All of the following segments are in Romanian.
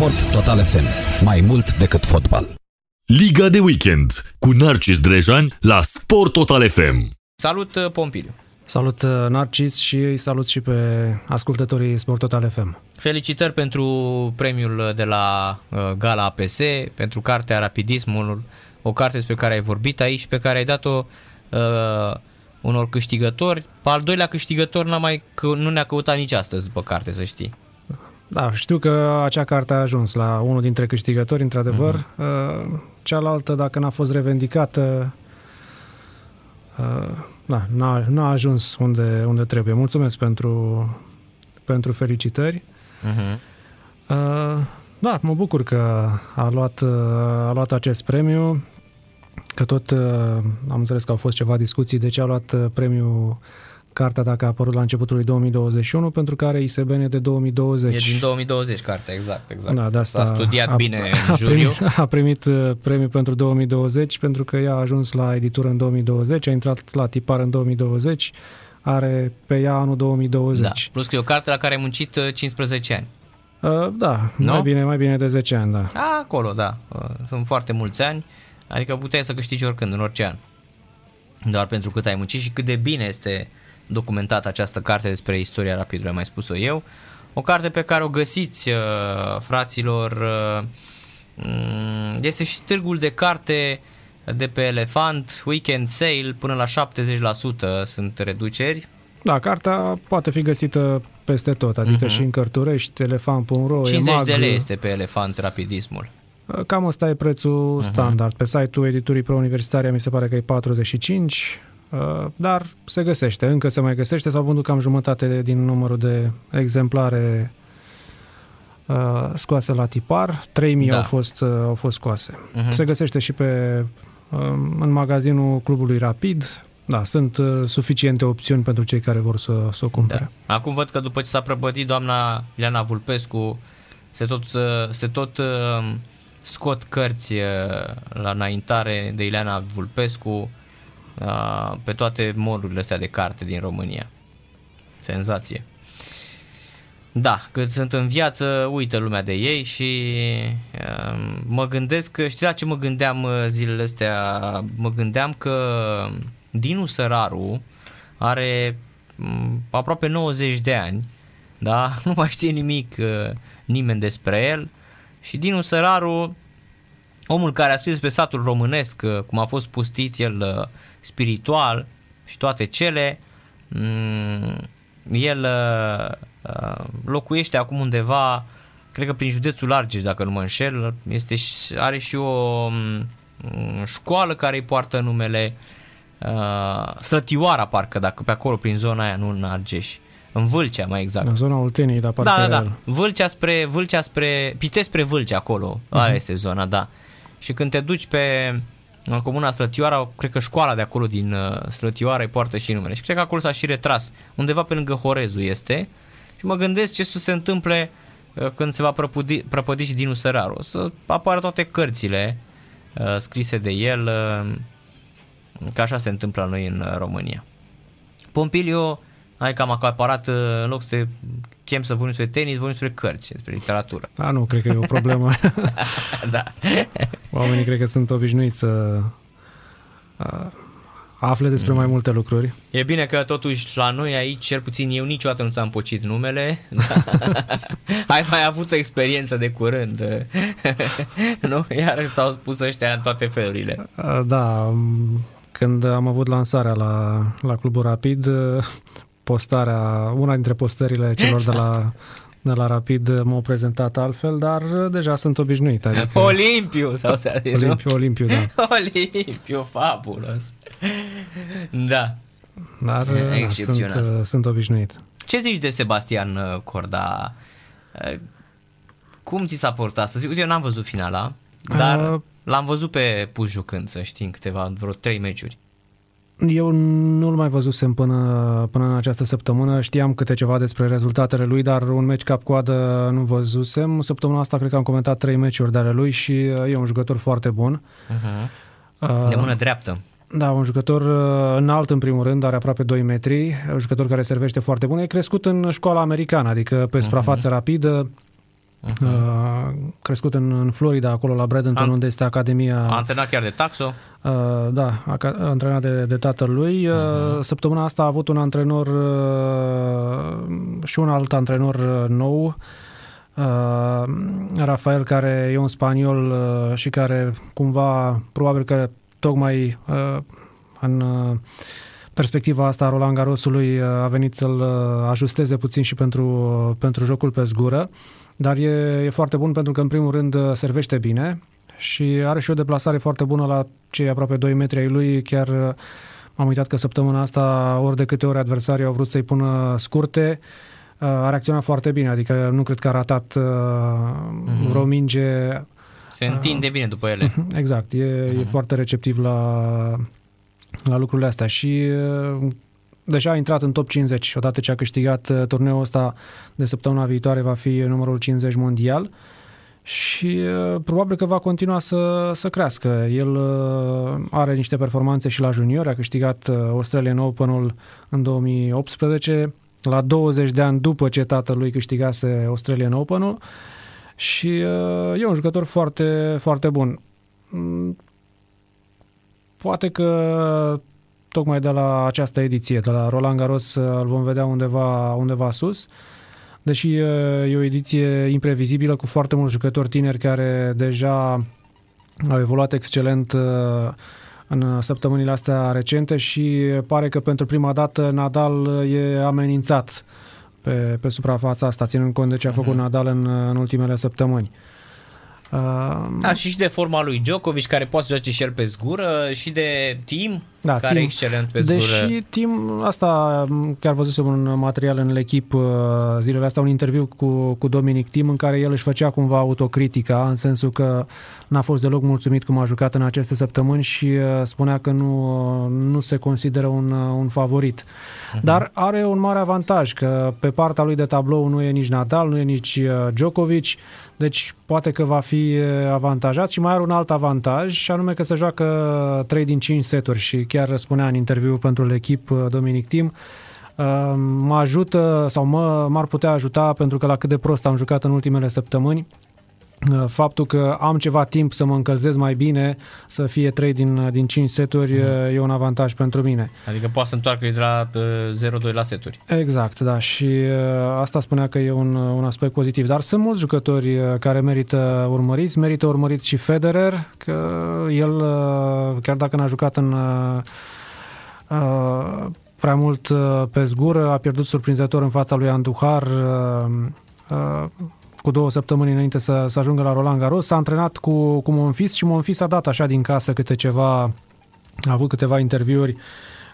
Sport Total FM. Mai mult decât fotbal. Liga de weekend cu Narcis Drejan la Sport Total FM. Salut, uh, Pompiliu! Salut uh, Narcis și îi salut și pe ascultătorii Sport Total FM. Felicitări pentru premiul de la uh, Gala APS, pentru cartea Rapidismul, o carte despre care ai vorbit aici și pe care ai dat-o uh, unor câștigători. Al doilea câștigător n-a mai, nu ne-a căutat nici astăzi după carte, să știi. Da, știu că acea carte a ajuns la unul dintre câștigători, într-adevăr. Uh-huh. Cealaltă, dacă n-a fost revendicată, uh, da, n-a, n-a ajuns unde, unde trebuie. Mulțumesc pentru, pentru felicitări. Uh-huh. Da, mă bucur că a luat, a luat acest premiu, că tot am înțeles că au fost ceva discuții de ce a luat premiul cartea dacă a apărut la începutul 2021, pentru care ISBN e de 2020. E din 2020 cartea, exact, exact. Da, de asta S-a studiat a, bine a, în juriu. Primit, a primit uh, premiul pentru 2020 pentru că ea a ajuns la editură în 2020, a intrat la tipar în 2020, are pe ea anul 2020. Da, plus că e o carte la care ai muncit 15 uh, ani. Uh, da, no? mai bine, mai bine de 10 ani, da. A, acolo, da. Uh, sunt foarte mulți ani, adică puteai să câștigi oricând, în orice an. Doar pentru cât ai muncit și cât de bine este documentat această carte despre istoria rapidului, am mai spus-o eu. O carte pe care o găsiți, uh, fraților, uh, mm, este și târgul de carte de pe Elefant, Weekend Sale, până la 70% sunt reduceri. Da, cartea poate fi găsită peste tot, adică uh-huh. și în Cărturești, elefant.ro, 50 EMAG, de lei este pe Elefant Rapidismul. Cam asta e prețul uh-huh. standard. Pe site-ul editurii pro-universitaria mi se pare că e 45, Uh, dar se găsește, încă se mai găsește, s-au vândut cam jumătate din numărul de exemplare uh, scoase la tipar, 3000 da. au, fost, uh, au fost scoase. Uh-huh. Se găsește și pe um, în magazinul clubului Rapid, da, sunt suficiente opțiuni pentru cei care vor să, să o cumpere. Da. Acum văd că după ce s-a prăbătit doamna Ileana Vulpescu, se tot, se tot scot cărți la înaintare de Ileana Vulpescu, pe toate modurile astea de carte din România. Senzație. Da, cât sunt în viață, uită lumea de ei și uh, mă gândesc că, știi la ce mă gândeam uh, zilele astea? Mă gândeam că Dinu Săraru are um, aproape 90 de ani, da? Nu mai știe nimic uh, nimeni despre el și Dinu Săraru, omul care a scris pe satul românesc, uh, cum a fost pustit el uh, spiritual și toate cele, mm, el uh, uh, locuiește acum undeva, cred că prin județul Argeș, dacă nu mă înșel, este, are și o mm, școală care îi poartă numele uh, Strătioara, parcă, dacă pe acolo, prin zona aia, nu în Argeș. În Vâlcea, mai exact. În zona Olteniei, dar parcă Da, da, da. Vâlcea spre, Vâlcea spre, Pitești spre Vâlcea, acolo. Uh-huh. Aia este zona, da. Și când te duci pe, în comuna Slătioara, cred că școala de acolo din uh, Slătioara îi poartă și numele. Și cred că acolo s-a și retras, undeva pe lângă Horezu este. Și mă gândesc ce să se întâmple uh, când se va prăpudi, prăpădi și Dinu Săraru. O să apară toate cărțile uh, scrise de el, uh, că așa se întâmplă la noi în uh, România. Pompilio, ai cam acaparat, uh, în loc să chem să vorbim despre tenis, vorbim despre cărți, despre literatură. Da, nu, cred că e o problemă. da. Oamenii cred că sunt obișnuiți să afle despre mm. mai multe lucruri. E bine că totuși la noi aici, cel puțin eu niciodată nu ți-am pocit numele. Ai mai avut o experiență de curând. nu? Iar ți-au spus ăștia în toate felurile. Da, când am avut lansarea la, la Clubul Rapid, postarea, una dintre postările celor de la, de la Rapid m-au prezentat altfel, dar deja sunt obișnuit. Adică... Olimpiu! Sau se Olimpiu, Olimpiu, da. Olimpiu, fabulos! Da. Dar da, sunt, sunt obișnuit. Ce zici de Sebastian uh, Corda? Uh, cum ți s-a portat astăzi? Uite, eu n-am văzut finala, dar uh, l-am văzut pe Puș jucând, să știi, în câteva, vreo trei meciuri. Eu nu-l mai văzusem până, până în această săptămână. Știam câte ceva despre rezultatele lui, dar un meci cap-coadă nu văzusem. Săptămâna asta cred că am comentat trei meciuri de ale lui și e un jucător foarte bun. Uh-huh. De mână dreaptă. Da, un jucător uh, înalt în primul rând, are aproape 2 metri, un jucător care servește foarte bun. E crescut în școala americană, adică pe suprafață uh-huh. rapidă, uh, crescut în, în Florida, acolo la Bradenton, An- unde este Academia... A antrenat chiar de Taxo. Uh, da, aca- antrenat de, de tatălui. Uh, Săptămâna asta a avut un antrenor uh, și un alt antrenor uh, nou, uh, Rafael, care e un spaniol uh, și care cumva, probabil că tocmai uh, în uh, perspectiva asta a Roland Garrosului uh, a venit să-l uh, ajusteze puțin și pentru, uh, pentru jocul pe zgură, dar e, e foarte bun pentru că în primul rând uh, servește bine și are și o deplasare foarte bună la cei aproape 2 metri ai lui, chiar uh, m-am uitat că săptămâna asta ori de câte ori adversarii au vrut să-i pună scurte, uh, a reacționat foarte bine, adică nu cred că a ratat uh, Mhm. vreo minge Se întinde bine după ele. Exact, e, e foarte receptiv la, la lucrurile astea. Și uh, deja a intrat în top 50 odată ce a câștigat uh, turneul ăsta de săptămâna viitoare va fi numărul 50 mondial și uh, probabil că va continua să, să crească. El uh, are niște performanțe și la junior, a câștigat uh, Australian Open-ul în 2018, la 20 de ani după ce tatălui câștigase Australian Open-ul și uh, e un jucător foarte, foarte bun. Mm, Poate că tocmai de la această ediție, de la Roland Garros, uh, îl vom vedea undeva, undeva sus. Deși uh, e o ediție imprevizibilă cu foarte mulți jucători tineri care deja au evoluat excelent uh, în săptămânile astea recente și pare că pentru prima dată Nadal e amenințat pe, pe suprafața asta, ținând cont de ce a făcut Nadal în, în ultimele săptămâni. Uh, Da, și și de forma lui Djokovic, care poate să joace și el pe zgură, și de Tim, Da, care Tim. e excelent pe zgură. Deși Tim, asta m, chiar văzusem un material în echip zilele astea, un interviu cu, cu Dominic Tim în care el își făcea cumva autocritica, în sensul că n-a fost deloc mulțumit cum a jucat în aceste săptămâni și uh, spunea că nu, nu se consideră un, uh, un favorit. Dar are un mare avantaj, că pe partea lui de tablou nu e nici Nadal, nu e nici uh, Djokovic, deci poate că va fi uh, avantajat și mai are un alt avantaj, și anume că se joacă 3 din 5 seturi și chiar spunea în interviu pentru echip Dominic Tim, uh, mă ajută sau mă, m-ar putea ajuta pentru că la cât de prost am jucat în ultimele săptămâni, uh, faptul că am ceva timp să mă încălzesc mai bine, să fie 3 din, din 5 seturi, mm. e un avantaj pentru mine. Adică poate să întoarcă de la uh, 0-2 la seturi. Exact, da, și uh, asta spunea că e un, un aspect pozitiv. Dar sunt mulți jucători uh, care merită urmăriți, merită urmărit și Federer, că el, uh, chiar dacă n-a jucat în uh, uh, prea mult uh, pe zgură, a pierdut surprinzător în fața lui Andujar uh, uh, cu două săptămâni înainte să, să ajungă la Roland Garros. S-a antrenat cu, cu Monfils și Monfils a dat așa din casă câte ceva, a avut câteva interviuri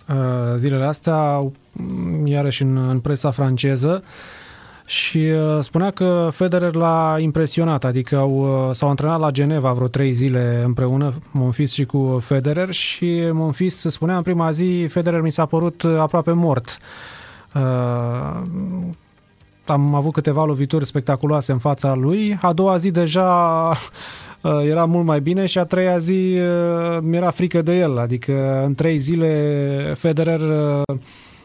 uh, zilele astea, mm, iarăși în, în presa franceză și uh, spunea că Federer l-a impresionat, adică au, uh, s-au antrenat la Geneva vreo trei zile împreună, Monfils și cu Federer și Monfils spunea în prima zi, Federer mi s-a părut uh, aproape mort. Uh, am avut câteva lovituri spectaculoase în fața lui. A doua zi deja uh, era mult mai bine și a treia zi uh, mi-era frică de el. Adică în trei zile Federer uh,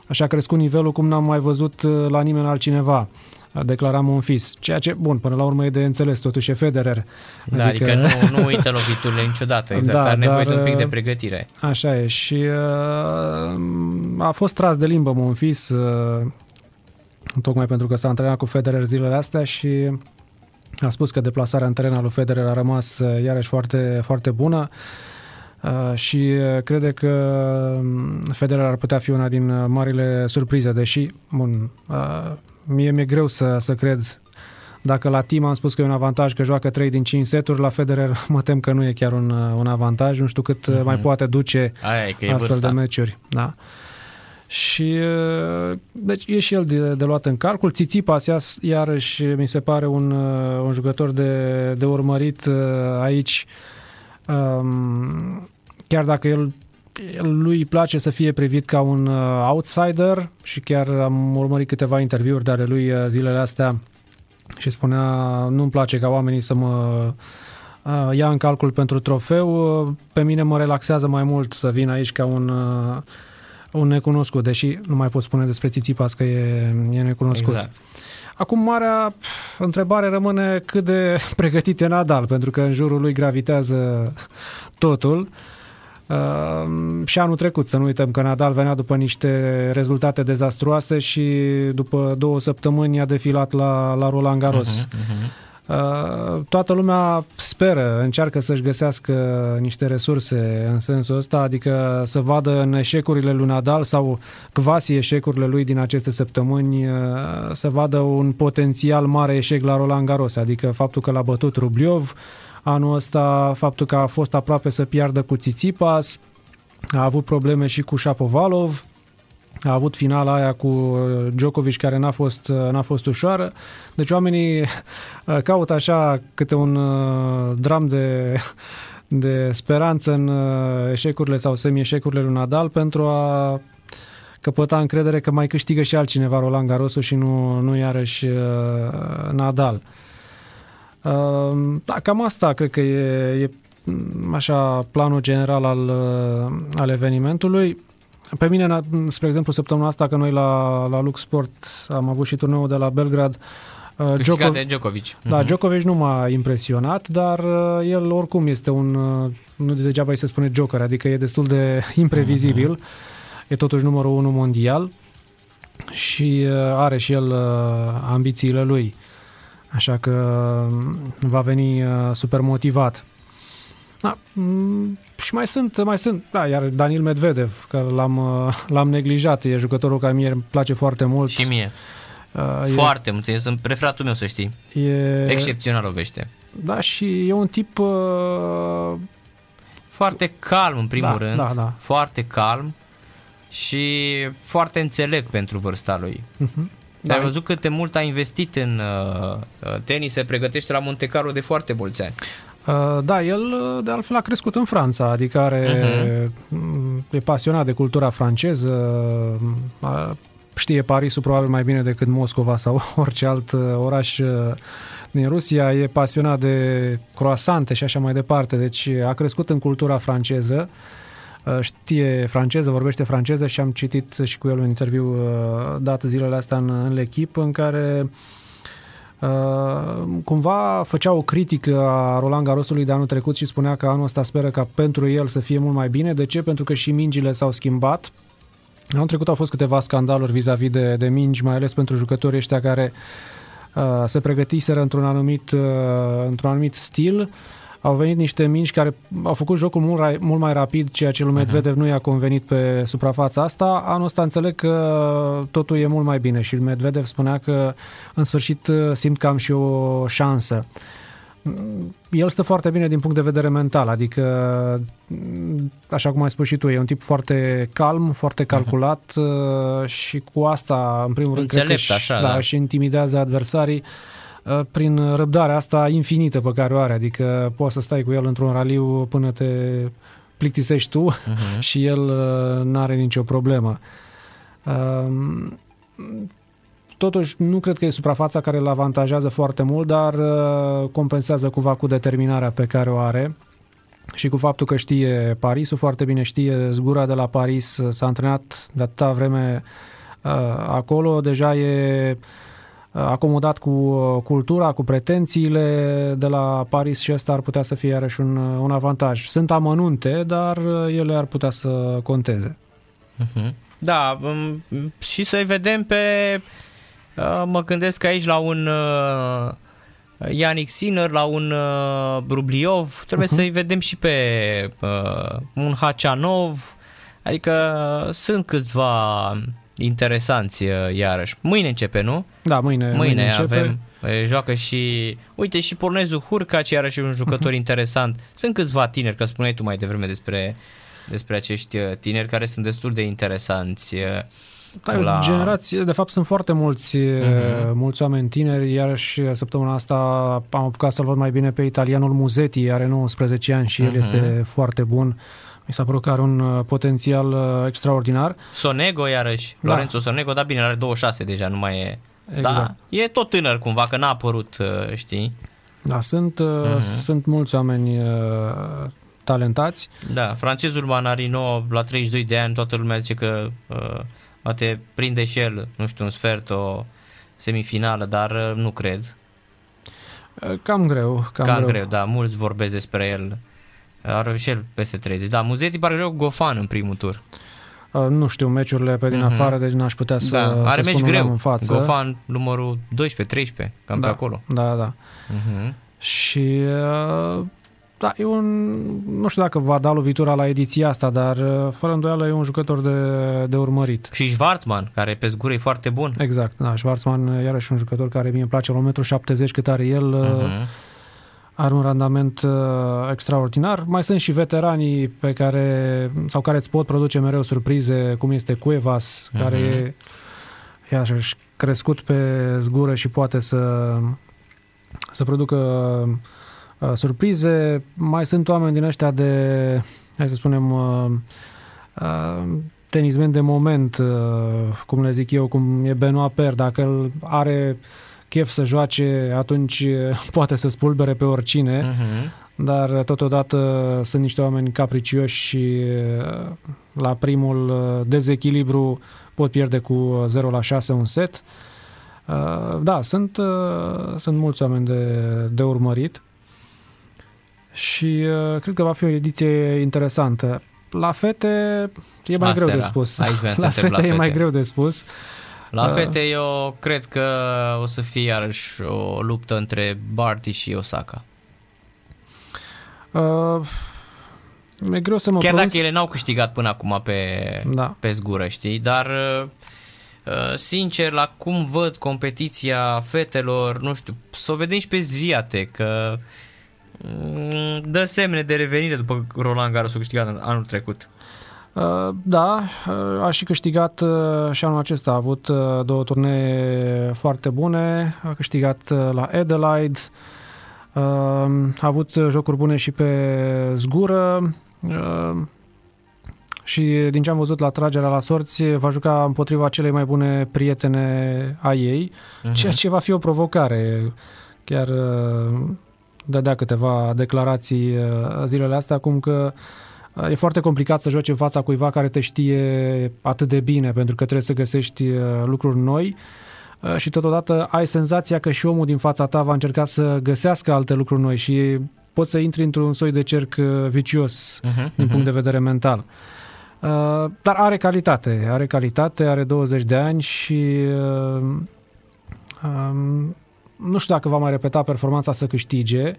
și-a crescut nivelul cum n-am mai văzut uh, la nimeni altcineva a declarat Monfils. Ceea ce, bun, până la urmă e de înțeles, totuși e Federer. Da, adică, adică nu, nu uită loviturile niciodată, exact, Da, da, are nevoie dar, de un pic de uh, pregătire. Așa e și uh, a fost tras de limbă Monfils uh, tocmai pentru că s-a antrenat cu Federer zilele astea și a spus că deplasarea în teren al lui Federer a rămas uh, iarăși foarte, foarte bună uh, și uh, crede că um, Federer ar putea fi una din uh, marile surprize, deși, bun, uh, mie mi-e greu să, să cred dacă la team am spus că e un avantaj că joacă 3 din 5 seturi, la Federer mă tem că nu e chiar un, uh, un avantaj, nu știu cât uh, mai poate duce Aia e că e astfel vârsta. de meciuri. Da. Și uh, deci e și el de, de luat în calcul. Țițipas ia- iarăși mi se pare un, uh, un jucător de, de urmărit uh, aici. Um, chiar dacă el el- lui îi place să fie privit ca un uh, outsider și chiar am urmărit câteva interviuri de ale lui uh, zilele astea și spunea nu-mi place ca oamenii să mă uh, ia în calcul pentru trofeu. Uh, Pe mine mă relaxează mai mult să vin aici ca un, uh, un necunoscut, deși nu mai pot spune despre Țițipas că e, e necunoscut. Exact. Acum, marea, pf, întrebare rămâne cât de pregătit e Nadal, pentru că în jurul lui gravitează totul. Uh, și anul trecut, să nu uităm că Nadal venea după niște rezultate dezastruoase și după două săptămâni a defilat la, la Roland Garros. Uh-huh, uh-huh. Uh, toată lumea speră, încearcă să-și găsească niște resurse în sensul ăsta, adică să vadă în eșecurile lui Nadal sau quasi eșecurile lui din aceste săptămâni, uh, să vadă un potențial mare eșec la Roland Garros, adică faptul că l-a bătut Rubliov, anul ăsta faptul că a fost aproape să piardă cu Tsitsipas, a avut probleme și cu Shapovalov, a avut finala aia cu uh, Djokovic care n-a fost, uh, n-a fost ușoară. Deci oamenii uh, caută așa câte un dram de, de speranță în eșecurile sau semi-eșecurile lui Nadal pentru a căpăta încredere că mai câștigă și altcineva Roland Garros și nu, nu iarăși Nadal. Da, cam asta cred că e, e așa planul general al, al evenimentului. Pe mine, spre exemplu, săptămâna asta, că noi la, la Lux Sport am avut și turneul de la Belgrad, uh, Djokovic, de Djokovic. Da, uh-huh. Djokovic nu m-a impresionat, dar uh, el oricum este un, uh, nu degeaba îi se spune joker, adică e destul de imprevizibil. Uh-huh. E totuși numărul unu mondial și are și el ambițiile lui. Așa că va veni super motivat. Da, mm, și mai sunt, mai sunt, da, iar Daniel Medvedev, că l-am, uh, l-am neglijat, e jucătorul care mie îmi place foarte mult. Și mie. Uh, foarte e, mult, sunt preferatul meu, să știi. E, Excepțional o vește. Da, și e un tip... Uh, foarte calm, în primul da, rând. Da, da. Foarte calm și foarte înțelept pentru vârsta lui. Uh-huh. Da. Ai văzut cât de mult a investit în uh, uh tenis, se pregătește la Monte Carlo de foarte mulți ani. Uh, da, el uh, de altfel a crescut în Franța, adică are, uh-huh. e pasionat de cultura franceză, știe Parisul probabil mai bine decât Moscova sau orice alt uh, oraș din Rusia, e pasionat de croasante și așa mai departe, deci a crescut în cultura franceză, știe franceză, vorbește franceză și am citit și cu el un interviu dat zilele astea în, în L'Equipe în care Uh, cumva făcea o critică a Roland Garrosului de anul trecut și spunea că anul ăsta speră ca pentru el să fie mult mai bine. De ce? Pentru că și mingile s-au schimbat. Anul trecut au fost câteva scandaluri vis-a-vis de, de mingi, mai ales pentru jucătorii ăștia care uh, se pregătiseră într-un anumit, uh, într-un anumit stil. Uh, au venit niște mingi care au făcut jocul mult, mult mai rapid, ceea ce lui mhm. Medvedev uh-huh. nu i-a convenit pe suprafața asta. Anul ăsta înțeleg că totul e mult mai bine și Medvedev spunea că în sfârșit simt că am și o șansă. El stă foarte bine din punct de vedere mental, adică, așa cum ai spus și tu, e un tip foarte calm, foarte mhm. calculat uh-huh. și cu asta, în primul rând, Înțelept, cred că așa, da, da. și intimidează adversarii. Uh, prin răbdarea asta infinită pe care o are, adică poți să stai cu el într-un raliu până te plictisești tu uh-huh. și el uh, nu are nicio problemă. Um, totuși, nu cred că e suprafața care îl avantajează foarte mult, dar uh, compensează cumva cu determinarea pe care o are și cu faptul că știe Parisul foarte bine, știe zgura de la Paris, s-a antrenat de atâta vreme acolo, deja e acomodat cu uh, cultura, cu pretențiile de la Paris și ăsta ar putea să fie iarăși un, uh, un avantaj. Sunt amănunte, dar uh, ele ar putea să conteze. Uh-huh. Da, um, și să-i vedem pe... Mă gândesc aici la un Yannick Sinner, la un Rubliov, trebuie uh-huh. să-i vedem și pe un Hacianov, adică sunt câțiva interesanți uh, iarăși. Mâine începe, nu? Da, mâine, mâine, mâine începe. avem. Joacă ce Uite, și Pornezu Hurca, ce iarăși un jucător uh-huh. interesant. Sunt câțiva tineri, că spuneai tu mai devreme despre, despre acești uh, tineri care sunt destul de interesanți. Da, la... generație, de fapt sunt foarte mulți, uh-huh. mulți oameni tineri, iarăși săptămâna asta am apucat să-l văd mai bine pe italianul Muzetti, are 19 ani și uh-huh. el este foarte bun. Mi s-a părut că are un uh, potențial uh, extraordinar. Sonego iarăși, da. Lorenzo Sonego, da bine, are 26 deja, nu mai e... Exact. Da, e tot tânăr cumva, că n-a apărut, uh, știi? Da, sunt, uh-huh. sunt mulți oameni uh, talentați. Da, francezul Manarino la 32 de ani, toată lumea zice că uh, poate prinde și el, nu știu, un sfert, o semifinală, dar uh, nu cred. Cam greu. Cam, Cam greu. greu, da, mulți vorbesc despre el. Are și el peste 30. Da, Muzeti parcă joacă Gofan în primul tur. Uh, Nu știu meciurile pe din Mhm. afară, deci n-aș putea să, da, are să meci spun un greu. nume în față. Gofan numărul 12-13, cam da, pe acolo. Da, da. Uh-huh. Și uh, da, e un, nu știu dacă va da lovitura la ediția asta, dar uh, fără îndoială e un jucător de, de urmărit. Și Schwarzman, care pe zgură e foarte bun. Exact, da, Schwarzman iarăși un jucător care mie îmi place la 1,70 m cât are el, uh Uh-huh. Are un randament uh, extraordinar. Mai sunt și veteranii pe care, sau care îți pot produce mereu surprize, cum este Cuevas, Mhm. care e iarăși crescut pe zgură și poate să, să producă uh, surprize. Mai sunt oameni din ăștia de, hai să spunem, uh, uh, tenismen de moment, uh, cum le zic eu, cum e Benoit Per, dacă el are chef să joace, atunci uh, poate să spulbere pe oricine, Uh-huh. dar totodată sunt niște oameni capricioși și uh, la primul uh, dezechilibru pot pierde cu 0 la 6 un set. Uh, Da, sunt, uh, sunt mulți oameni de, de urmărit și uh, cred că va fi o ediție interesantă. La fete e mai Asta greu de era. spus. Aici vreau să La întreb la fete e mai fete. greu de spus. La Uh. fete eu cred că o să fie iarăși o luptă între Barty și Osaka. Uh, e greu să mă Chiar pronunț. dacă ele n-au câștigat până acum pe, Da. pe zgură, știi? Dar uh, uh, sincer, la cum văd competiția fetelor, nu știu, să o vedem și pe Zviate, că mm, dă semne de revenire după Roland Garros a câștigat în anul trecut. Uh, Da, uh, a și câștigat uh, și anul acesta. A avut uh, două turnee foarte bune. A câștigat uh, la Adelaide. Uh, A avut jocuri bune și pe zgură. Uh, Și din ce am văzut la tragerea la sorți, va juca împotriva celei mai bune prietene a ei, Mhm. ceea ce va fi o provocare. Chiar uh, dădea câteva declarații uh, zilele astea, cum că uh, e foarte complicat să joci în fața cuiva care te știe atât de bine, pentru că trebuie să găsești uh, lucruri noi uh, și totodată ai senzația că și omul din fața ta va încerca să găsească alte lucruri noi și poți să intri într-un soi de cerc uh, vicios Uh-huh, din punct de vedere mental. Uh, dar are calitate, are calitate, are 20 de ani și uh, um, nu știu dacă va mai repeta performanța să câștige.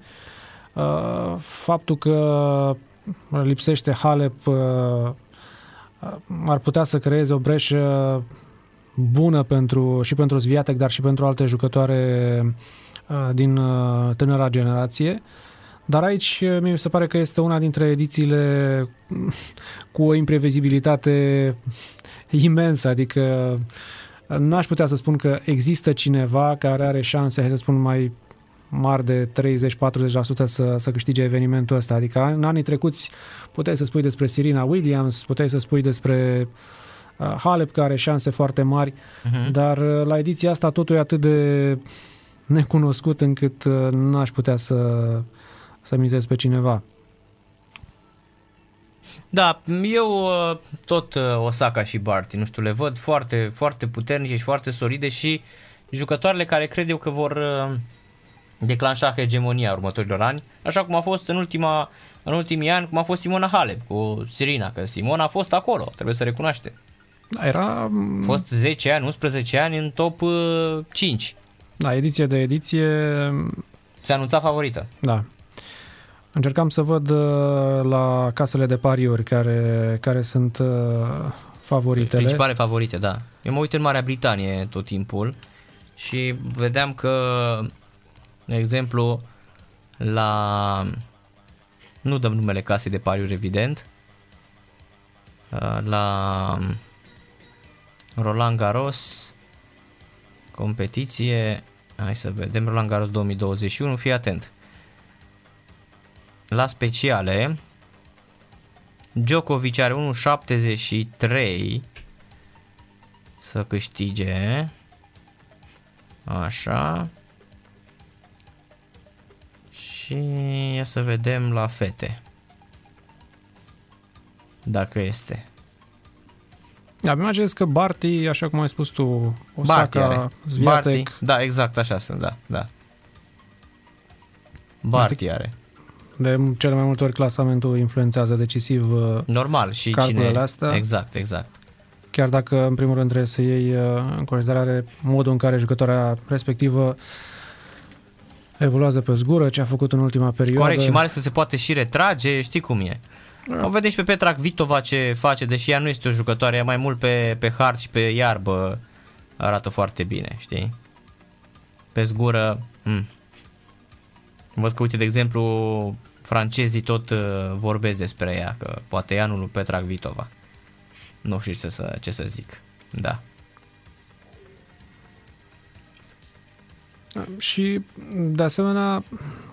Uh, faptul că lipsește Halep uh, ar putea să creeze o breșă bună pentru, și pentru Sviatek, dar și pentru alte jucătoare uh, din uh, tânăra generație. Dar aici uh, mie mi se pare că este una dintre edițiile cu o imprevizibilitate imensă, adică n-aș putea să spun că există cineva care are șanse, hai să spun, mai mari de 30-40% să, să câștige evenimentul ăsta. Adică în anii trecuți puteai să spui despre Serena Williams, puteai să spui despre uh, Halep, care are șanse foarte mari, uh-huh. dar uh, la ediția asta totul e atât de necunoscut încât uh, n-aș putea să, să mizez pe cineva. Da, eu uh, tot uh, Osaka și Barty, nu știu, le văd foarte, foarte puternice și foarte solide și jucătoarele care cred eu că vor uh, declanșa hegemonia următorilor ani, așa cum a fost în, ultima, în ultimii ani, cum a fost Simona Halep cu Sirina, că Simona a fost acolo, trebuie să recunoaște. Da, era A fost 10 ani, 11 ani în top uh, 5. da, ediție de ediție, Se anunța favorită. da. Încercam să văd uh, la casele de pariuri care, care sunt uh, favoritele. Principale favorite, da. Eu mă uit în Marea Britanie tot timpul și vedeam că, de exemplu, la... Nu dăm numele casei de pariuri, evident. Uh, La Roland Garros, competiție, hai să vedem, Roland Garros 2021, fii atent. La speciale, Djokovic are 1.73 să câștige. Așa. Și ia să vedem la fete. Dacă este. Da, mi imaginez că Barty, așa cum ai spus tu, Barty Osaka, are. Sviatek, Barty, da, exact așa sunt, da, da. Barty are. De cele mai multe ori clasamentul influențează decisiv uh, Normal. Și calculele cine... astea. Exact, exact. chiar dacă în primul rând trebuie să iei uh, în considerare modul în care jucătoarea respectivă evoluează pe zgură, ce a făcut în ultima perioadă. Corect, și mai ales că se poate și retrage, știi cum e. O vedem și pe Petra Vitova ce face, deși ea nu este o jucătoare, ea mai mult pe, pe hard și pe iarbă arată foarte bine, știi? Pe zgură, hmm. Văd că, uite, de exemplu, francezii tot uh, vorbesc despre ea, că poate e anul lui Petra Vitova. Nu știu ce să, ce să zic. Da. Și, de asemenea,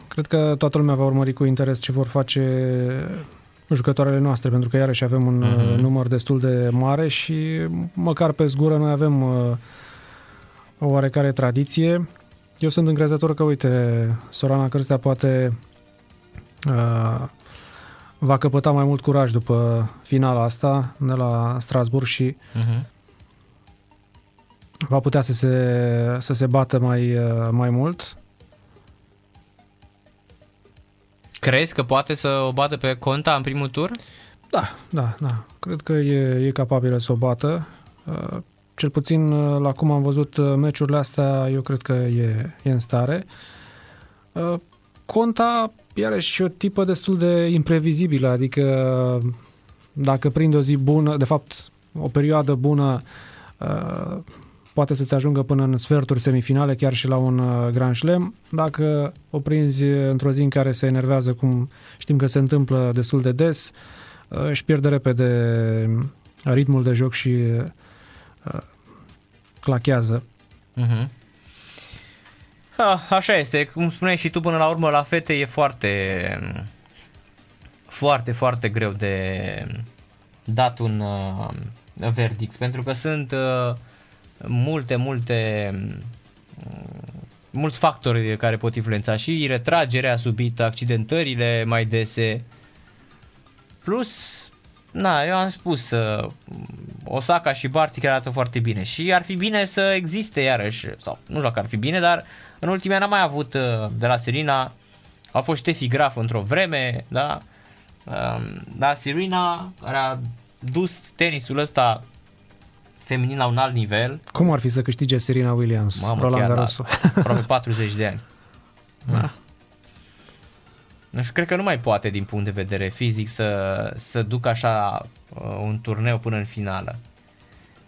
cred că toată lumea va urmări cu interes ce vor face jucătoarele noastre, pentru că iarăși avem un Mhm. uh, număr destul de mare și măcar pe zgură noi avem uh, o oarecare tradiție. Eu sunt încrezător că, uite, Sorana Cârstea poate uh, va căpăta mai mult curaj după finala asta de la Strasburg și Uh-huh. Va putea să se, să se bată mai, uh, mai mult. Crezi că poate să o bată pe conta în primul tur? Da, da, da. Cred că e, e capabilă să o bată. Uh, Cel puțin uh, la cum am văzut uh, meciurile astea, eu cred că e, e în stare. Uh, Conta, iarăși, e o tipă destul de imprevizibilă, adică uh, dacă prinde o zi bună, de fapt, o perioadă bună, uh, poate să-ți ajungă până în sferturi semifinale, chiar și la un uh, Grand Slam. Dacă o prinzi într-o zi în care se enervează, cum știm că se întâmplă destul de des, uh, își pierde repede ritmul de joc și uh, clachează. Uh-huh. Ha, așa este, cum spuneai și tu până la urmă la fete e foarte foarte, foarte greu de dat un uh, verdict pentru că sunt uh, multe, multe uh, mulți factori care pot influența și retragerea subită, accidentările mai dese. Plus Na, eu am spus, uh, Osaka și Barty chiar arată foarte bine și ar fi bine să existe iarăși, sau nu știu dacă ar fi bine, dar în ultimii ani n-am mai avut uh, de la Serena, a fost Steffi Graf într-o vreme, da, um, dar Serena care a dus tenisul ăsta feminin la un alt nivel, Cum ar fi să câștige Serena Williams, Mamă, Roland chiar, da. Garros? aproape 40 de ani. Da. Nu știu, cred că nu mai poate din punct de vedere fizic să, să ducă așa uh, un turneu până în finală.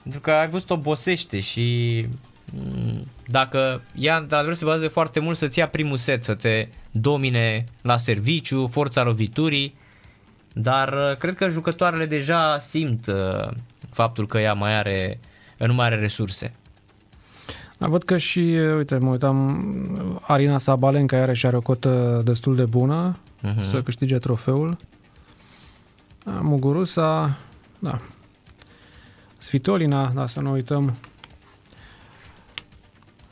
Pentru că ai văzut obosește și mm, dacă ea într-adevăr se bazează foarte mult să-ți ia primul set, să te domine la serviciu, forța loviturii, dar uh, cred că jucătoarele deja simt uh, faptul că ea mai are, nu mai are resurse. Da, văd că și, uite, mă uitam, Arina Sabalenka iarăși are o cotă destul de bună Mhm. să câștige trofeul. Da, Mugurusa, da. Svitolina, da, să nu uităm.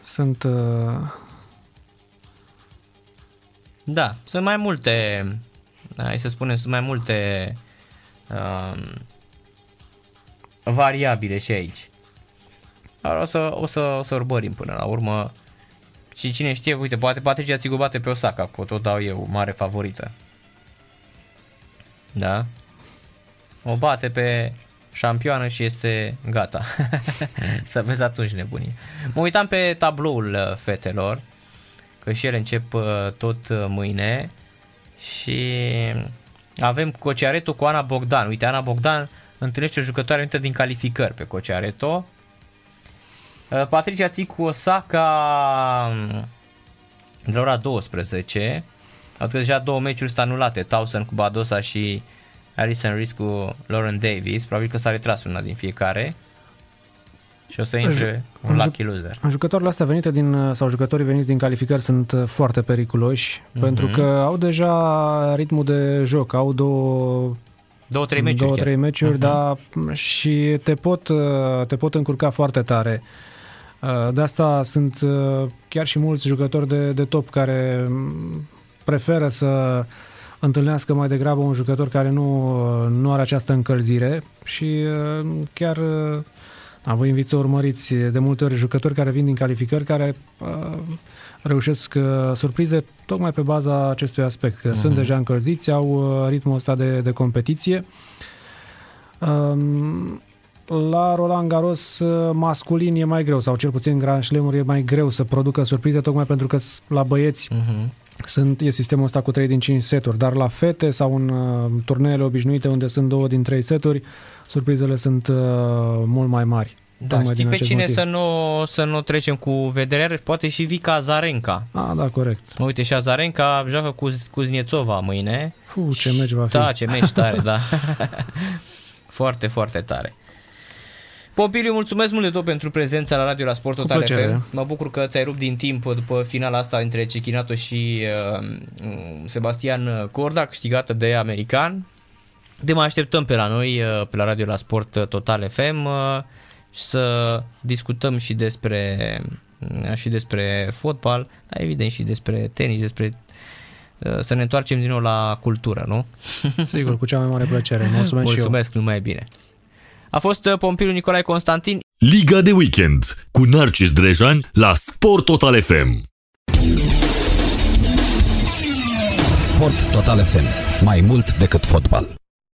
Sunt uh, Da, sunt mai multe, hai să spunem, sunt mai multe um, variabile și aici. Dar o să, o să, o să urmărim până la urmă. Și cine știe, uite, poate Patricia Țigu bate pe Osaka, că o tot dau eu, mare favorită. Da? O bate pe șampioană și este gata. să vezi atunci nebunie. Mă uitam pe tabloul uh, fetelor, că și ele încep uh, tot uh, mâine și avem Cociareto cu Ana Bogdan. Uite, Ana Bogdan întâlnește o jucătoare venită din calificări pe Cociareto. Uh, Patricia Țicu Osaka um, de la ora 12. Au că deja două meciuri sunt anulate. Towson cu Badosa și Alison Rees cu Lauren Davis. Probabil că s-a retras una din fiecare. Și o să intre Ju- un ju- lucky loser. Jucătoarele astea venite din, sau jucătorii veniți din calificări sunt uh, foarte periculoși, Mhm. pentru că au deja ritmul de joc, au două, Două, trei meciuri două chiar. trei meciuri, Mhm. dar și te pot, uh, te pot încurca foarte tare. Uh, De asta sunt uh, chiar și mulți jucători de, de top care mm, preferă să întâlnească mai degrabă un jucător care nu, uh, nu are această încălzire și uh, chiar uh, Da, vă invit să urmăriți de multe ori jucători care vin din calificări, care uh, reușesc uh, surprize tocmai pe baza acestui aspect, că uh-huh. sunt deja încălziți, au uh, ritmul ăsta de, de competiție. Um, la Roland Garros uh, masculin e mai greu, sau cel puțin în Grand slam e mai greu să producă surprize, tocmai pentru că la băieți uh-huh. Sunt, e sistemul ăsta cu 3 din 5 seturi, dar la fete sau în uh, turneele obișnuite unde sunt 2 din 3 seturi, surprizele sunt uh, mult mai mari. Da, știi pe cine motiv. să nu, să nu trecem cu vederea? Poate și Vica Azarenca. Ah, da, corect. Uite, și Azarenca joacă cu Kuzniecova mâine. Fu, ce meci va fi. Da, ce meci tare, da. foarte, foarte tare. Popiliu, mulțumesc mult de tot pentru prezența la radio la Sport Total FM. Mă bucur că ți-ai rupt din timp după finala asta între Cechinato și uh, Sebastian Corda, câștigată de american. De mai așteptăm pe la noi, uh, pe la radio la Sport Total FM, uh, să discutăm și despre uh, și despre fotbal, dar evident și despre tenis, despre uh, să ne întoarcem din nou la cultură, nu? Sigur, cu cea mai mare plăcere. Mulțumesc, Mulțumesc și eu. numai bine. A fost uh, Pompiliu Nicolae Constantin. Liga de weekend cu Narcis Drejan la Sport Total FM. Sport Total FM. Mai mult decât fotbal.